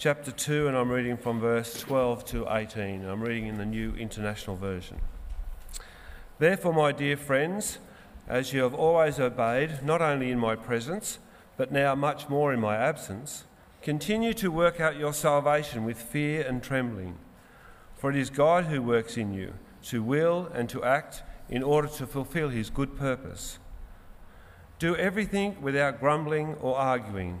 chapter 2, and I'm reading from verse 12 to 18. I'm reading in the New International Version. Therefore, my dear friends, as you have always obeyed, not only in my presence, but now much more in my absence, continue to work out your salvation with fear and trembling. For it is God who works in you, to will and to act in order to fulfill his good purpose. Do everything without grumbling or arguing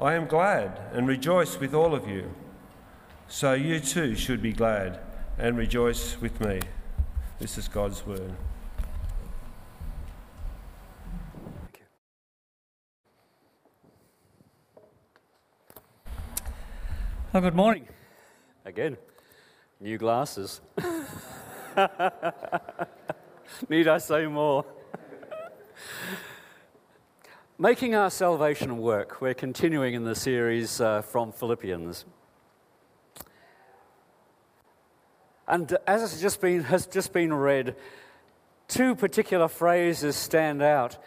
I am glad and rejoice with all of you. So you too should be glad and rejoice with me. This is God's word. Oh, good morning. Again, new glasses. Need I say more? Making our salvation work. We're continuing in the series uh, from Philippians. And as just, been, has just been read, two particular phrases stand out.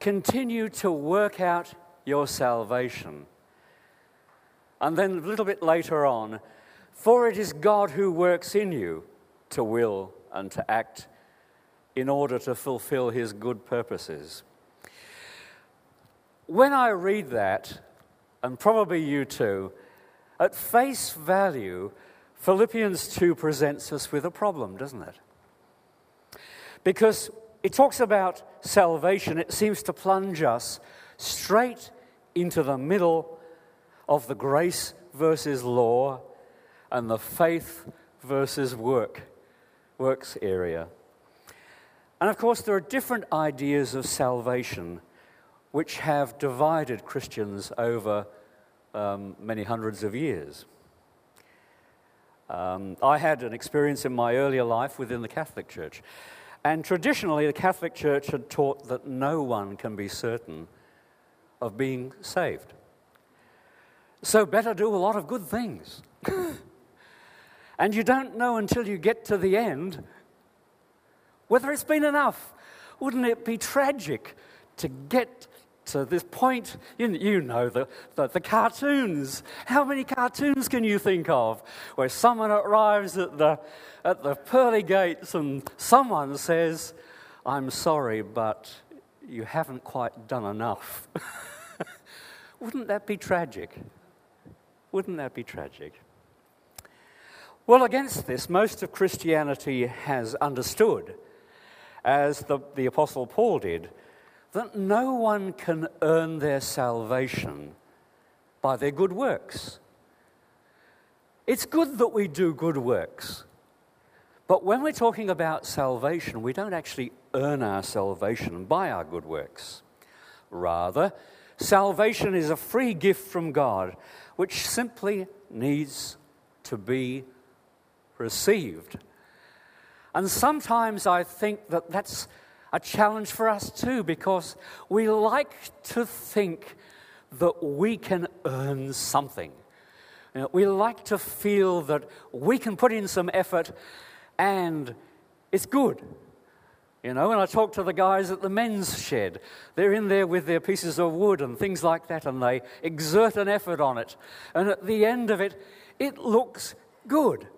Continue to work out your salvation. And then a little bit later on, for it is God who works in you to will and to act in order to fulfill his good purposes. When I read that, and probably you too, at face value, Philippians 2 presents us with a problem, doesn't it? Because it talks about salvation, it seems to plunge us straight into the middle of the grace versus law and the faith versus work, works area. And of course, there are different ideas of salvation which have divided Christians over um, many hundreds of years. Um, I had an experience in my earlier life within the Catholic Church. And traditionally, the Catholic Church had taught that no one can be certain of being saved. So, better do a lot of good things. and you don't know until you get to the end whether it's been enough. Wouldn't it be tragic to get to this point, you, you know the, the, the, cartoons. How many cartoons can you think of where someone arrives at the, at the pearly gates and someone says, I'm sorry, but you haven't quite done enough? Wouldn't that be tragic? Wouldn't that be tragic? Well, against this, most of Christianity has understood, as the, the Apostle Paul did, that no one can earn their salvation by their good works. It's good that we do good works, but when we're talking about salvation, we don't actually earn our salvation by our good works. Rather, salvation is a free gift from God which simply needs to be received. And sometimes I think that that's a challenge for us too, because we like to think that we can earn something. You know, we like to feel that we can put in some effort and it's good. You know, when I talk to the guys at the men's shed, they're in there with their pieces of wood and things like that, and they exert an effort on it. And at the end of it, it looks good.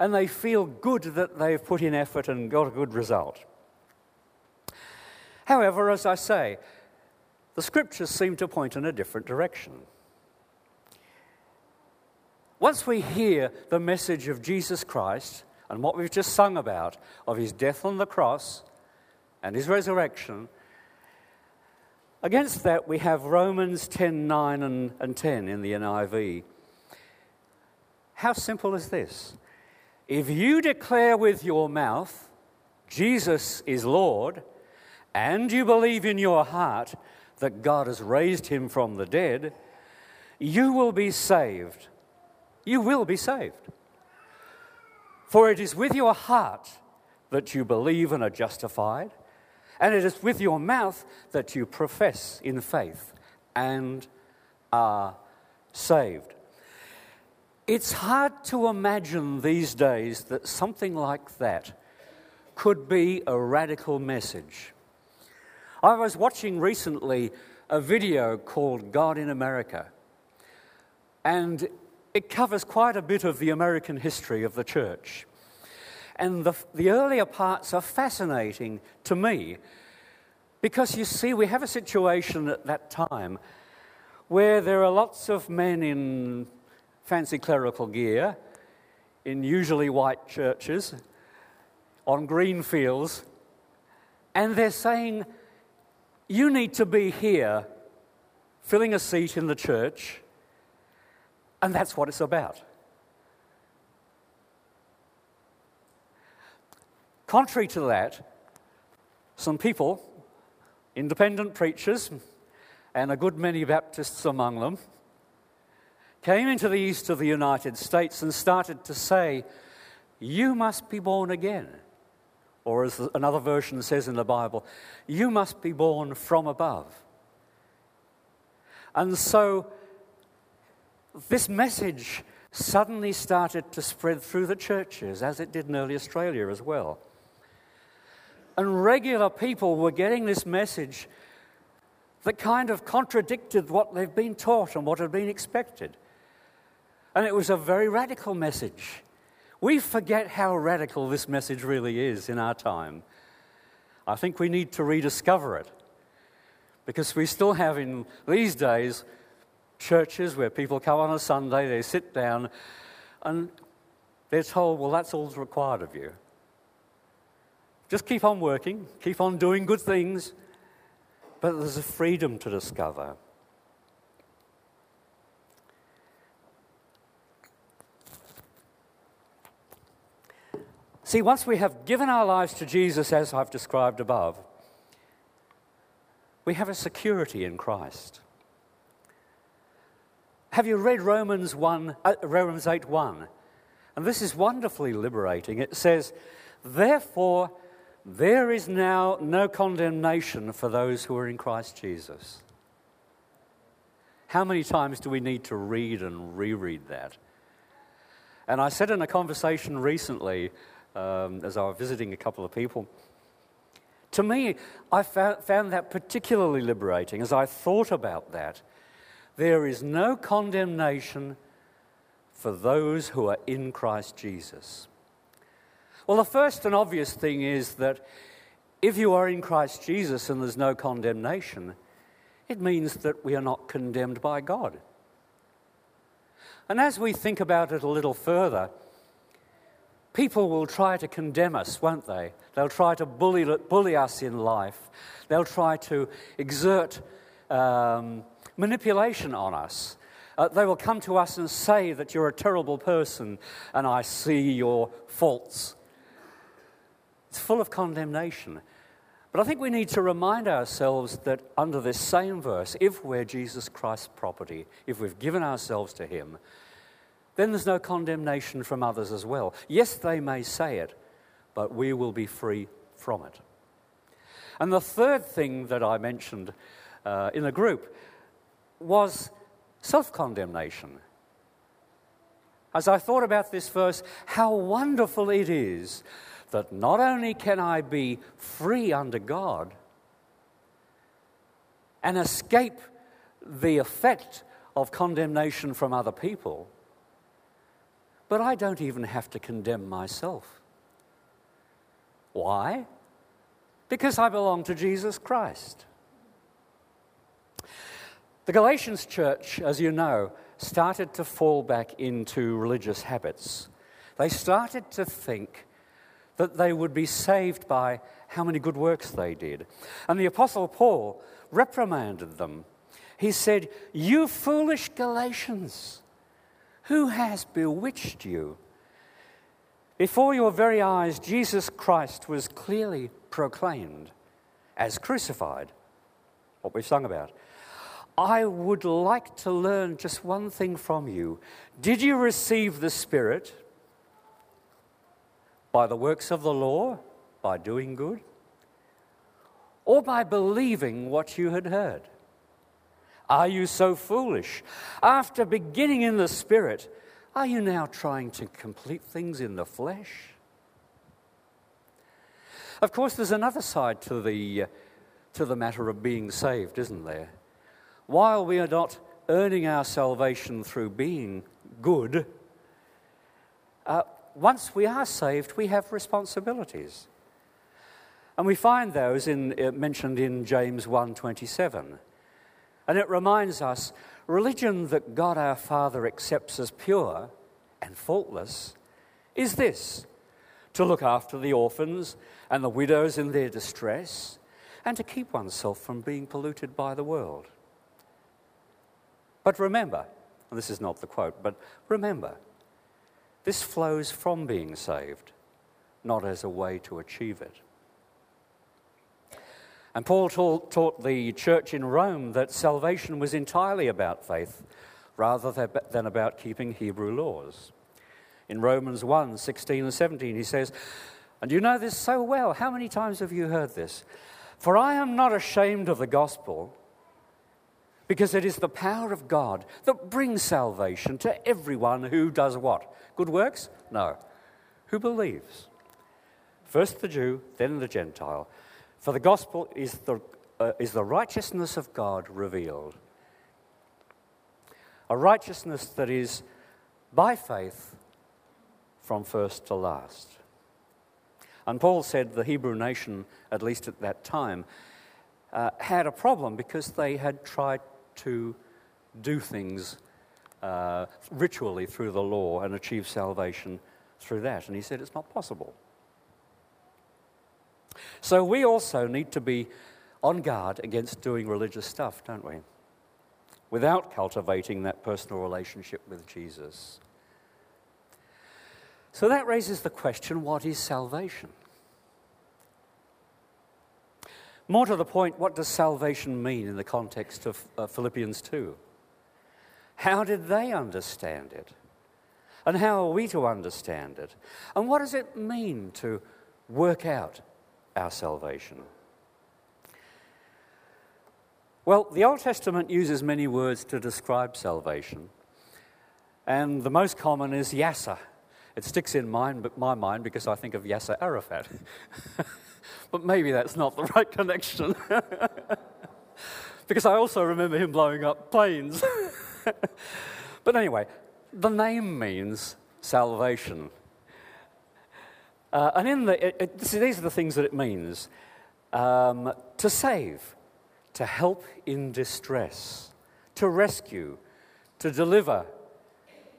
And they feel good that they've put in effort and got a good result. However, as I say, the scriptures seem to point in a different direction. Once we hear the message of Jesus Christ and what we've just sung about, of his death on the cross and his resurrection, against that we have Romans 10 9 and, and 10 in the NIV. How simple is this? If you declare with your mouth, Jesus is Lord, and you believe in your heart that God has raised him from the dead, you will be saved. you will be saved. For it is with your heart that you believe and are justified, and it is with your mouth that you profess in faith and are saved. It's hard to imagine these days that something like that could be a radical message. I was watching recently a video called God in America, and it covers quite a bit of the American history of the church. And the, the earlier parts are fascinating to me because you see, we have a situation at that time where there are lots of men in fancy clerical gear, in usually white churches, on green fields, and they're saying, You need to be here, filling a seat in the church, and that's what it's about. Contrary to that, some people, independent preachers, and a good many Baptists among them, came into the east of the United States and started to say, You must be born again. Or, as another version says in the Bible, you must be born from above. And so, this message suddenly started to spread through the churches, as it did in early Australia as well. And regular people were getting this message that kind of contradicted what they've been taught and what had been expected. And it was a very radical message. We forget how radical this message really is in our time. I think we need to rediscover it because we still have in these days churches where people come on a Sunday, they sit down, and they're told, well, that's all that's required of you. Just keep on working, keep on doing good things, but there's a freedom to discover. See, once we have given our lives to Jesus, as I've described above, we have a security in Christ. Have you read Romans 1, uh, Romans 8 1? And this is wonderfully liberating. It says, Therefore, there is now no condemnation for those who are in Christ Jesus. How many times do we need to read and reread that? And I said in a conversation recently um, as I was visiting a couple of people. To me, I found that particularly liberating as I thought about that. There is no condemnation for those who are in Christ Jesus. Well, the first and obvious thing is that if you are in Christ Jesus and there's no condemnation, it means that we are not condemned by God. And as we think about it a little further, People will try to condemn us, won't they? They'll try to bully, bully us in life. They'll try to exert um, manipulation on us. Uh, they will come to us and say that you're a terrible person and I see your faults. It's full of condemnation. But I think we need to remind ourselves that under this same verse, if we're Jesus Christ's property, if we've given ourselves to Him, then there's no condemnation from others as well. Yes, they may say it, but we will be free from it. And the third thing that I mentioned uh, in the group was self condemnation. As I thought about this verse, how wonderful it is that not only can I be free under God and escape the effect of condemnation from other people but I don't even have to condemn myself. Why? Because I belong to Jesus Christ. The Galatians church, as you know, started to fall back into religious habits. They started to think that they would be saved by how many good works they did. And the Apostle Paul reprimanded them. He said, You foolish Galatians, who has bewitched you? Before your very eyes, Jesus Christ was clearly proclaimed as crucified, what we've sung about. I would like to learn just one thing from you. Did you receive the Spirit by the works of the law, by doing good, or by believing what you had heard? Are you so foolish? After beginning in the Spirit, are you now trying to complete things in the flesh? Of course, there's another side to the, to the matter of being saved, isn't there? While we are not earning our salvation through being good, uh, once we are saved, we have responsibilities. And we find those in, uh, mentioned in James 1:27. And it reminds us religion that God our Father accepts as pure and faultless is this to look after the orphans and the widows in their distress, and to keep oneself from being polluted by the world. But remember, and this is not the quote, but remember, this flows from being saved, not as a way to achieve it. And Paul taught, taught the church in Rome that salvation was entirely about faith rather than about keeping Hebrew laws. In Romans 1 16 and 17, he says, And you know this so well. How many times have you heard this? For I am not ashamed of the gospel because it is the power of God that brings salvation to everyone who does what? Good works? No. Who believes? First the Jew, then the Gentile. For the gospel is the, uh, is the righteousness of God revealed. A righteousness that is by faith from first to last. And Paul said the Hebrew nation, at least at that time, uh, had a problem because they had tried to do things uh, ritually through the law and achieve salvation through that. And he said it's not possible. So we also need to be on guard against doing religious stuff, don't we? Without cultivating that personal relationship with Jesus. So that raises the question what is salvation? More to the point, what does salvation mean in the context of uh, Philippians 2? How did they understand it? And how are we to understand it? And what does it mean to work out our salvation? Well, the Old Testament uses many words to describe salvation, and the most common is Yasser. It sticks in my, my mind because I think of Yasser Arafat. but maybe that's not the right connection. because I also remember him blowing up planes. but anyway, the name means salvation. Uh, and in the, it, it, these are the things that it means um, to save, to help in distress, to rescue, to deliver,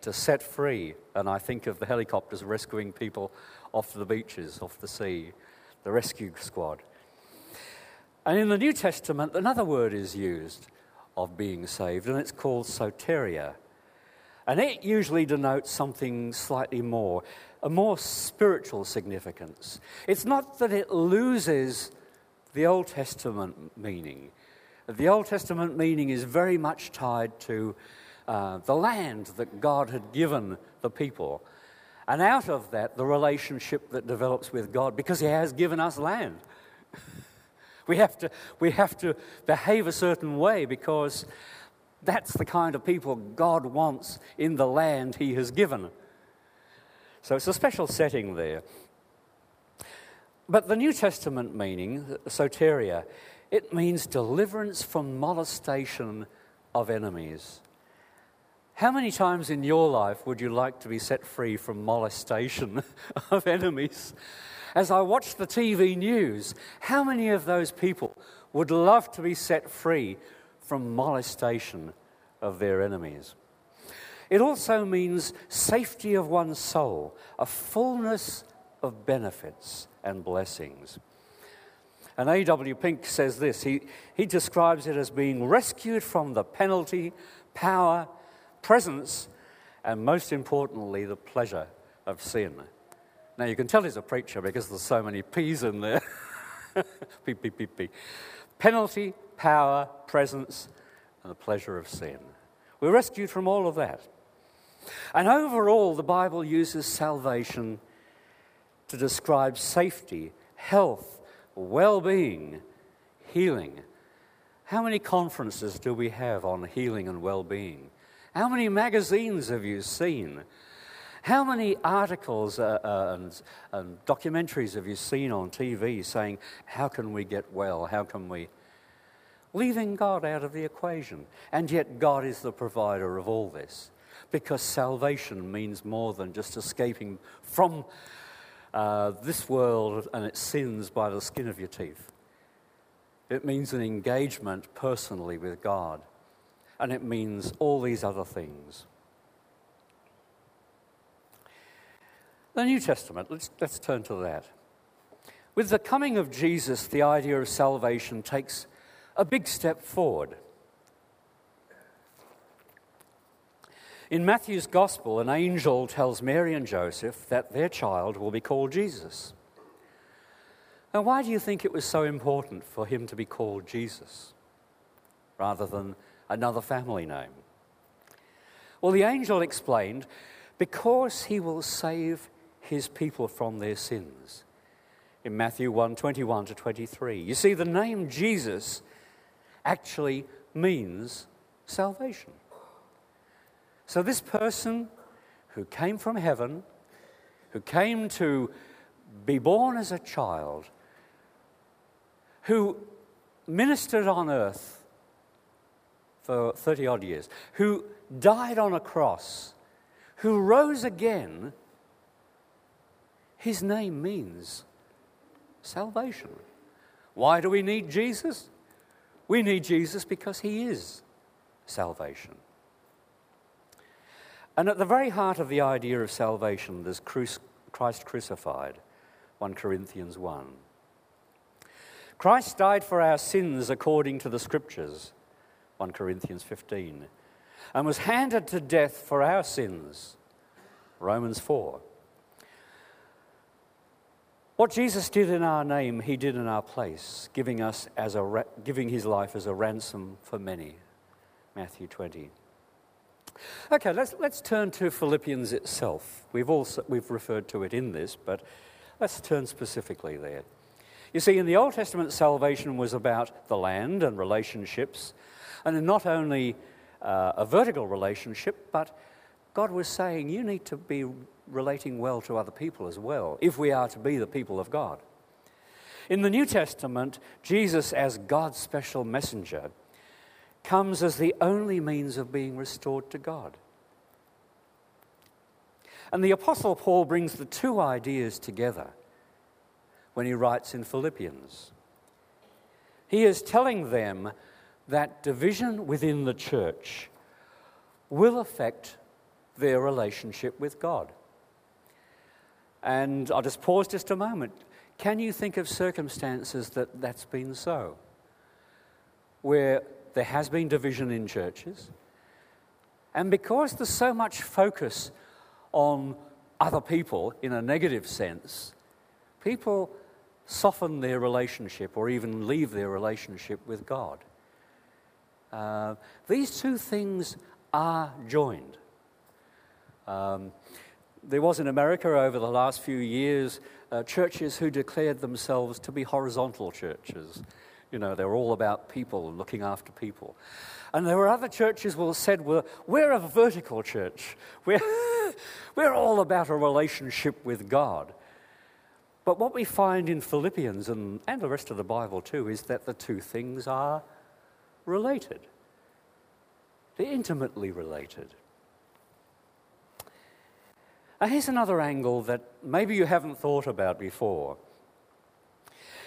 to set free. And I think of the helicopters rescuing people off the beaches, off the sea, the rescue squad. And in the New Testament, another word is used of being saved, and it's called soteria. And it usually denotes something slightly more, a more spiritual significance. It's not that it loses the Old Testament meaning. The Old Testament meaning is very much tied to uh, the land that God had given the people. And out of that, the relationship that develops with God, because He has given us land. we, have to, we have to behave a certain way because that's the kind of people God wants in the land He has given. So it's a special setting there. But the New Testament meaning, soteria, it means deliverance from molestation of enemies. How many times in your life would you like to be set free from molestation of enemies? As I watch the TV news, how many of those people would love to be set free from molestation of their enemies? It also means safety of one's soul, a fullness of benefits and blessings. And A.W. Pink says this he, he describes it as being rescued from the penalty, power, presence, and most importantly, the pleasure of sin. Now, you can tell he's a preacher because there's so many P's in there. P, P, P, P. Penalty, power, presence, and the pleasure of sin. We're rescued from all of that. And overall, the Bible uses salvation to describe safety, health, well being, healing. How many conferences do we have on healing and well being? How many magazines have you seen? How many articles uh, uh, and, and documentaries have you seen on TV saying, How can we get well? How can we? Leaving God out of the equation. And yet, God is the provider of all this because salvation means more than just escaping from uh, this world and its sins by the skin of your teeth. It means an engagement personally with God, and it means all these other things. The New Testament, let's, let's turn to that. With the coming of Jesus, the idea of salvation takes a big step forward. In Matthew's Gospel, an angel tells Mary and Joseph that their child will be called Jesus. Now, why do you think it was so important for him to be called Jesus rather than another family name? Well, the angel explained because he will save his people from their sins. In Matthew 1 21 to 23. You see, the name Jesus actually means salvation. So, this person who came from heaven, who came to be born as a child, who ministered on earth for 30 odd years, who died on a cross, who rose again, his name means salvation. Why do we need Jesus? We need Jesus because he is salvation. And at the very heart of the idea of salvation, there's Christ crucified, 1 Corinthians 1. Christ died for our sins according to the Scriptures, 1 Corinthians 15, and was handed to death for our sins, Romans 4. What Jesus did in our name, he did in our place, giving, us as a, giving his life as a ransom for many, Matthew 20. Okay, let's, let's turn to Philippians itself. We've, also, we've referred to it in this, but let's turn specifically there. You see, in the Old Testament, salvation was about the land and relationships, and not only uh, a vertical relationship, but God was saying you need to be relating well to other people as well, if we are to be the people of God. In the New Testament, Jesus, as God's special messenger, comes as the only means of being restored to God. And the Apostle Paul brings the two ideas together when he writes in Philippians. He is telling them that division within the church will affect their relationship with God. And I'll just pause just a moment. Can you think of circumstances that that's been so? Where there has been division in churches. And because there's so much focus on other people in a negative sense, people soften their relationship or even leave their relationship with God. Uh, these two things are joined. Um, there was in America over the last few years uh, churches who declared themselves to be horizontal churches. You know, they were all about people, looking after people. And there were other churches who said, well, we're a vertical church. We're, we're all about a relationship with God. But what we find in Philippians and, and the rest of the Bible too is that the two things are related. They're intimately related. Now, here's another angle that maybe you haven't thought about before.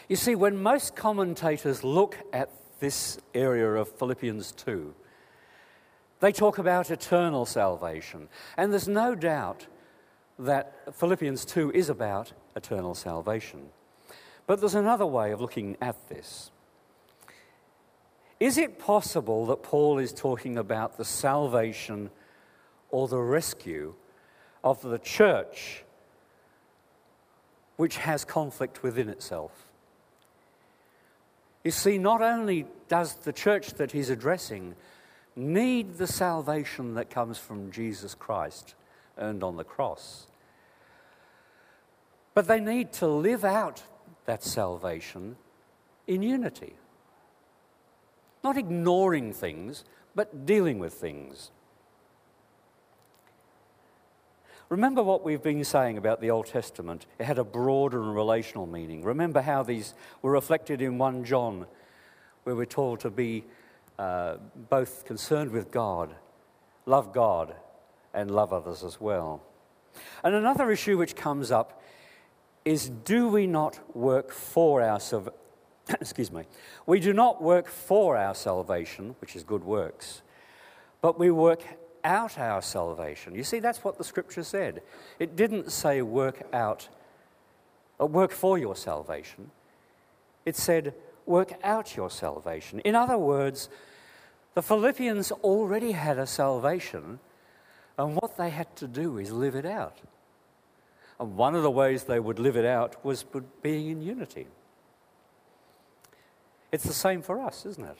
You see, when most commentators look at this area of Philippians 2, they talk about eternal salvation. And there's no doubt that Philippians 2 is about eternal salvation. But there's another way of looking at this. Is it possible that Paul is talking about the salvation or the rescue of the church which has conflict within itself? You see, not only does the church that he's addressing need the salvation that comes from Jesus Christ earned on the cross. But they need to live out that salvation in unity. Not ignoring things, but dealing with things. Remember what we've been saying about the Old Testament. It had a broader and relational meaning. Remember how these were reflected in 1 John, where we're told to be uh, both concerned with God, love God, and love others as well. And another issue which comes up is do we not work for our salvation? Excuse me. We do not work for our salvation, which is good works, but we work out our salvation. You see, that's what the scripture said. It didn't say work out, or work for your salvation. It said work out your salvation. In other words, the Philippians already had a salvation, and what they had to do is live it out. And one of the ways they would live it out was being in unity. It's the same for us, isn't it?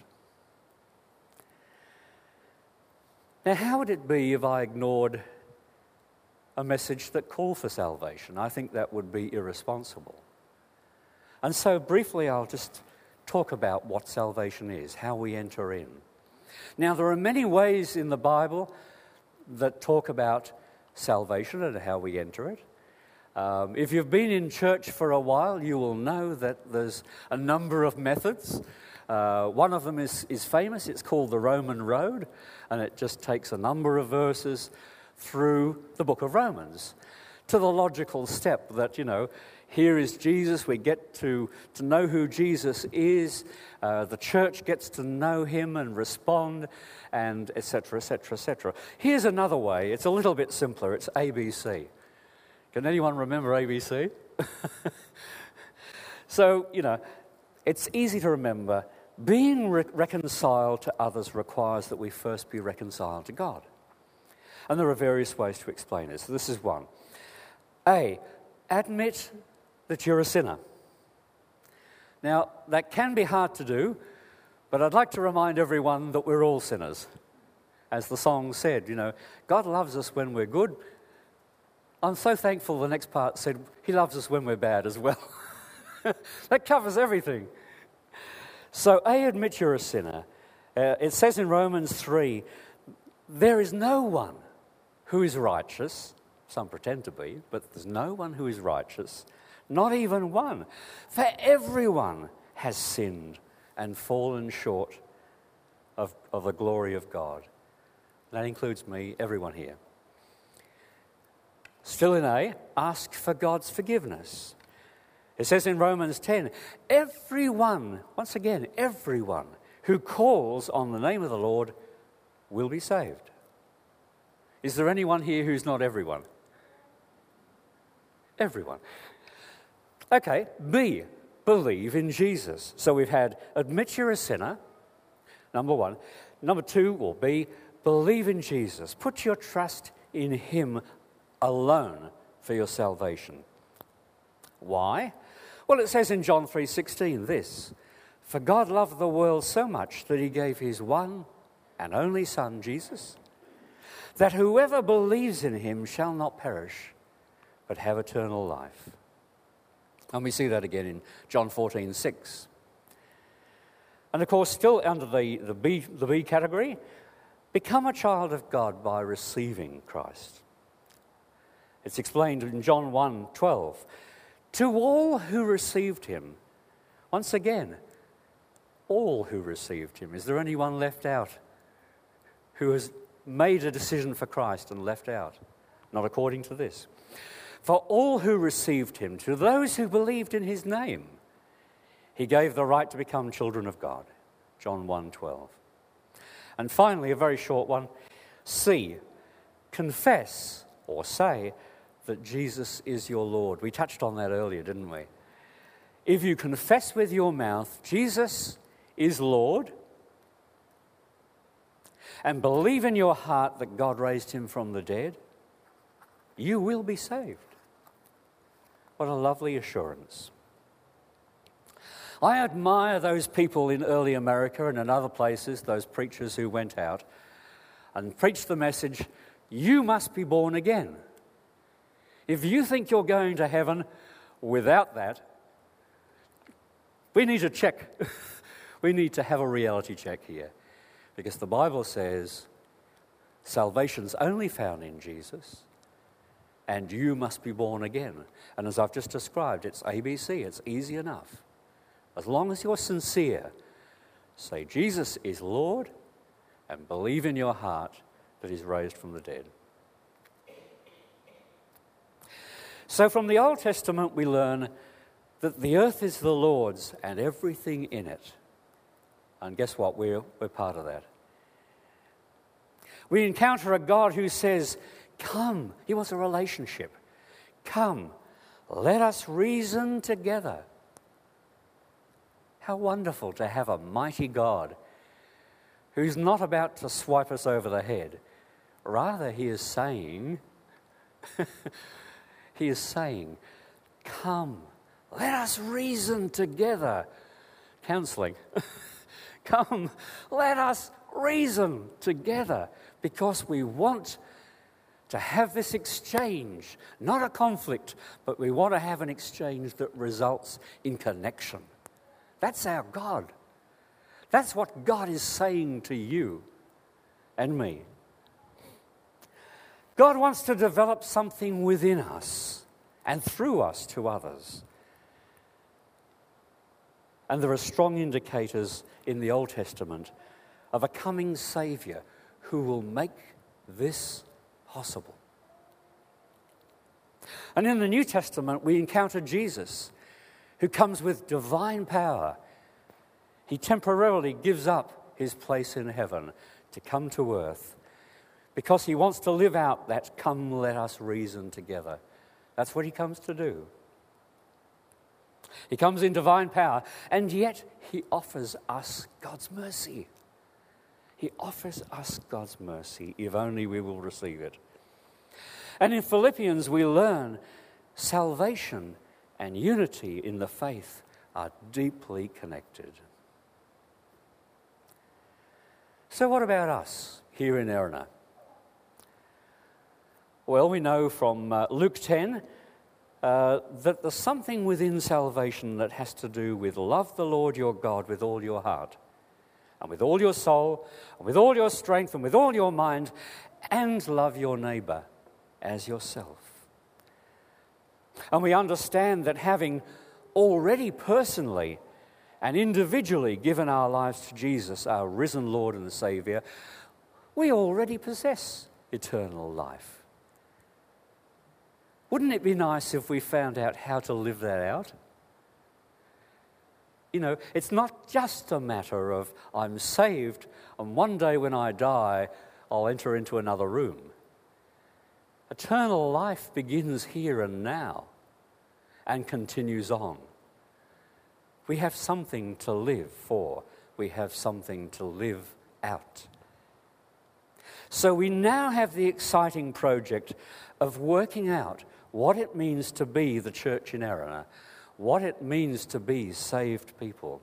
Now, how would it be if I ignored a message that called for salvation? I think that would be irresponsible. And so, briefly, I'll just talk about what salvation is, how we enter in. Now, there are many ways in the Bible that talk about salvation and how we enter it. Um, if you've been in church for a while, you will know that there's a number of methods. Uh, one of them is, is famous, it's called the Roman Road, and it just takes a number of verses through the book of Romans to the logical step that, you know, here is Jesus. We get to, to know who Jesus is. Uh, the church gets to know him and respond, and etc., etc., etc. Here's another way. It's a little bit simpler. It's ABC. Can anyone remember ABC? so, you know, it's easy to remember. Being re- reconciled to others requires that we first be reconciled to God. And there are various ways to explain this. So, this is one. A, admit that you're a sinner. Now, that can be hard to do, but I'd like to remind everyone that we're all sinners. As the song said, you know, God loves us when we're good. I'm so thankful the next part said, He loves us when we're bad as well. that covers everything. So, A, admit you're a sinner. Uh, it says in Romans 3 there is no one who is righteous. Some pretend to be, but there's no one who is righteous. Not even one. For everyone has sinned and fallen short of, of the glory of God. That includes me, everyone here. Still in A, ask for God's forgiveness. It says in Romans 10 everyone, once again, everyone who calls on the name of the Lord will be saved. Is there anyone here who's not everyone? Everyone. Okay, B, believe in Jesus. So we've had admit you're a sinner, number one. Number two, or B, believe in Jesus. Put your trust in Him alone for your salvation. Why? Well, it says in John 3:16 this, "For God loved the world so much that he gave his one and only son Jesus, that whoever believes in him shall not perish, but have eternal life." And we see that again in John 14:6. And of course, still under the, the, B, the B category, become a child of God by receiving Christ. It's explained in John 1 12. To all who received him, once again, all who received him. Is there anyone left out who has made a decision for Christ and left out? Not according to this for all who received him, to those who believed in his name, he gave the right to become children of God. John 1:12. And finally, a very short one. C. Confess or say that Jesus is your Lord. We touched on that earlier, didn't we? If you confess with your mouth Jesus is Lord and believe in your heart that God raised him from the dead, you will be saved. What a lovely assurance. I admire those people in early America and in other places, those preachers who went out and preached the message you must be born again. If you think you're going to heaven without that, we need to check. we need to have a reality check here. Because the Bible says salvation's only found in Jesus, and you must be born again. And as I've just described, it's ABC, it's easy enough. As long as you're sincere, say, Jesus is Lord, and believe in your heart that He's raised from the dead. So, from the Old Testament, we learn that the earth is the Lord's and everything in it. And guess what? We're, we're part of that. We encounter a God who says, Come. He wants a relationship. Come, let us reason together. How wonderful to have a mighty God who's not about to swipe us over the head. Rather, he is saying, he is saying, Come, let us reason together. Counseling. Come, let us reason together because we want to have this exchange, not a conflict, but we want to have an exchange that results in connection. That's our God. That's what God is saying to you and me. God wants to develop something within us and through us to others. And there are strong indicators in the Old Testament of a coming Savior who will make this possible. And in the New Testament, we encounter Jesus, who comes with divine power. He temporarily gives up his place in heaven to come to earth because he wants to live out that come, let us reason together. That's what he comes to do. He comes in divine power, and yet he offers us God's mercy. He offers us God's mercy if only we will receive it. And in Philippians, we learn salvation and unity in the faith are deeply connected. So, what about us here in Erina? Well, we know from uh, Luke 10 uh, that there's something within salvation that has to do with love the Lord your God with all your heart, and with all your soul, and with all your strength, and with all your mind, and love your neighbor as yourself. And we understand that having already personally and individually given our lives to Jesus, our risen Lord and Savior, we already possess eternal life. Wouldn't it be nice if we found out how to live that out? You know, it's not just a matter of I'm saved, and one day when I die, I'll enter into another room. Eternal life begins here and now and continues on. We have something to live for, we have something to live out. So we now have the exciting project of working out what it means to be the church in Erina, what it means to be saved people.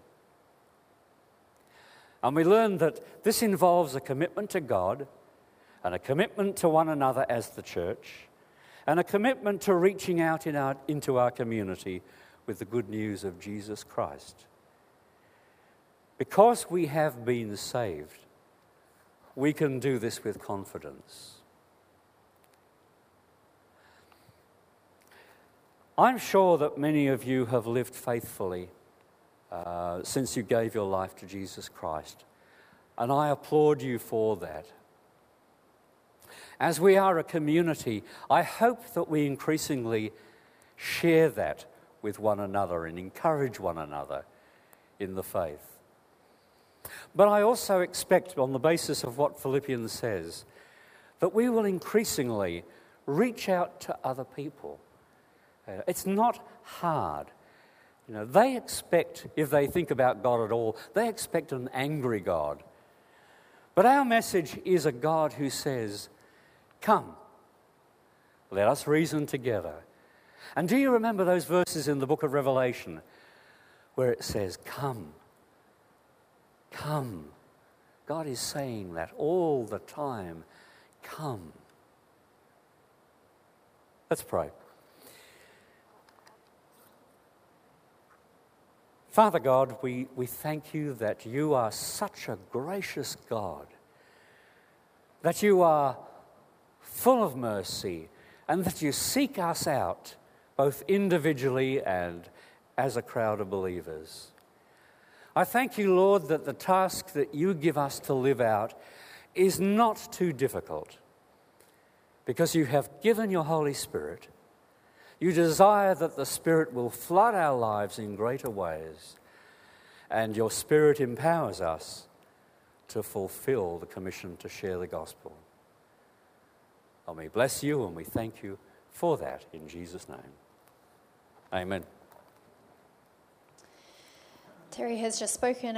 And we learn that this involves a commitment to God and a commitment to one another as the church and a commitment to reaching out in our, into our community with the good news of Jesus Christ. Because we have been saved, we can do this with confidence. I'm sure that many of you have lived faithfully uh, since you gave your life to Jesus Christ, and I applaud you for that. As we are a community, I hope that we increasingly share that with one another and encourage one another in the faith. But I also expect, on the basis of what Philippians says, that we will increasingly reach out to other people uh, it's not hard. You know, they expect, if they think about God at all, they expect an angry God. But our message is a God who says, Come, let us reason together. And do you remember those verses in the book of Revelation where it says, Come, come? God is saying that all the time. Come. Let's pray. Father God, we, we thank you that you are such a gracious God, that you are full of mercy, and that you seek us out both individually and as a crowd of believers. I thank you, Lord, that the task that you give us to live out is not too difficult because you have given your Holy Spirit you desire that the Spirit will flood our lives in greater ways, and your Spirit empowers us to fulfill the commission to share the gospel. And we bless you and we thank you for that in Jesus' name. Amen. Terry has just spoken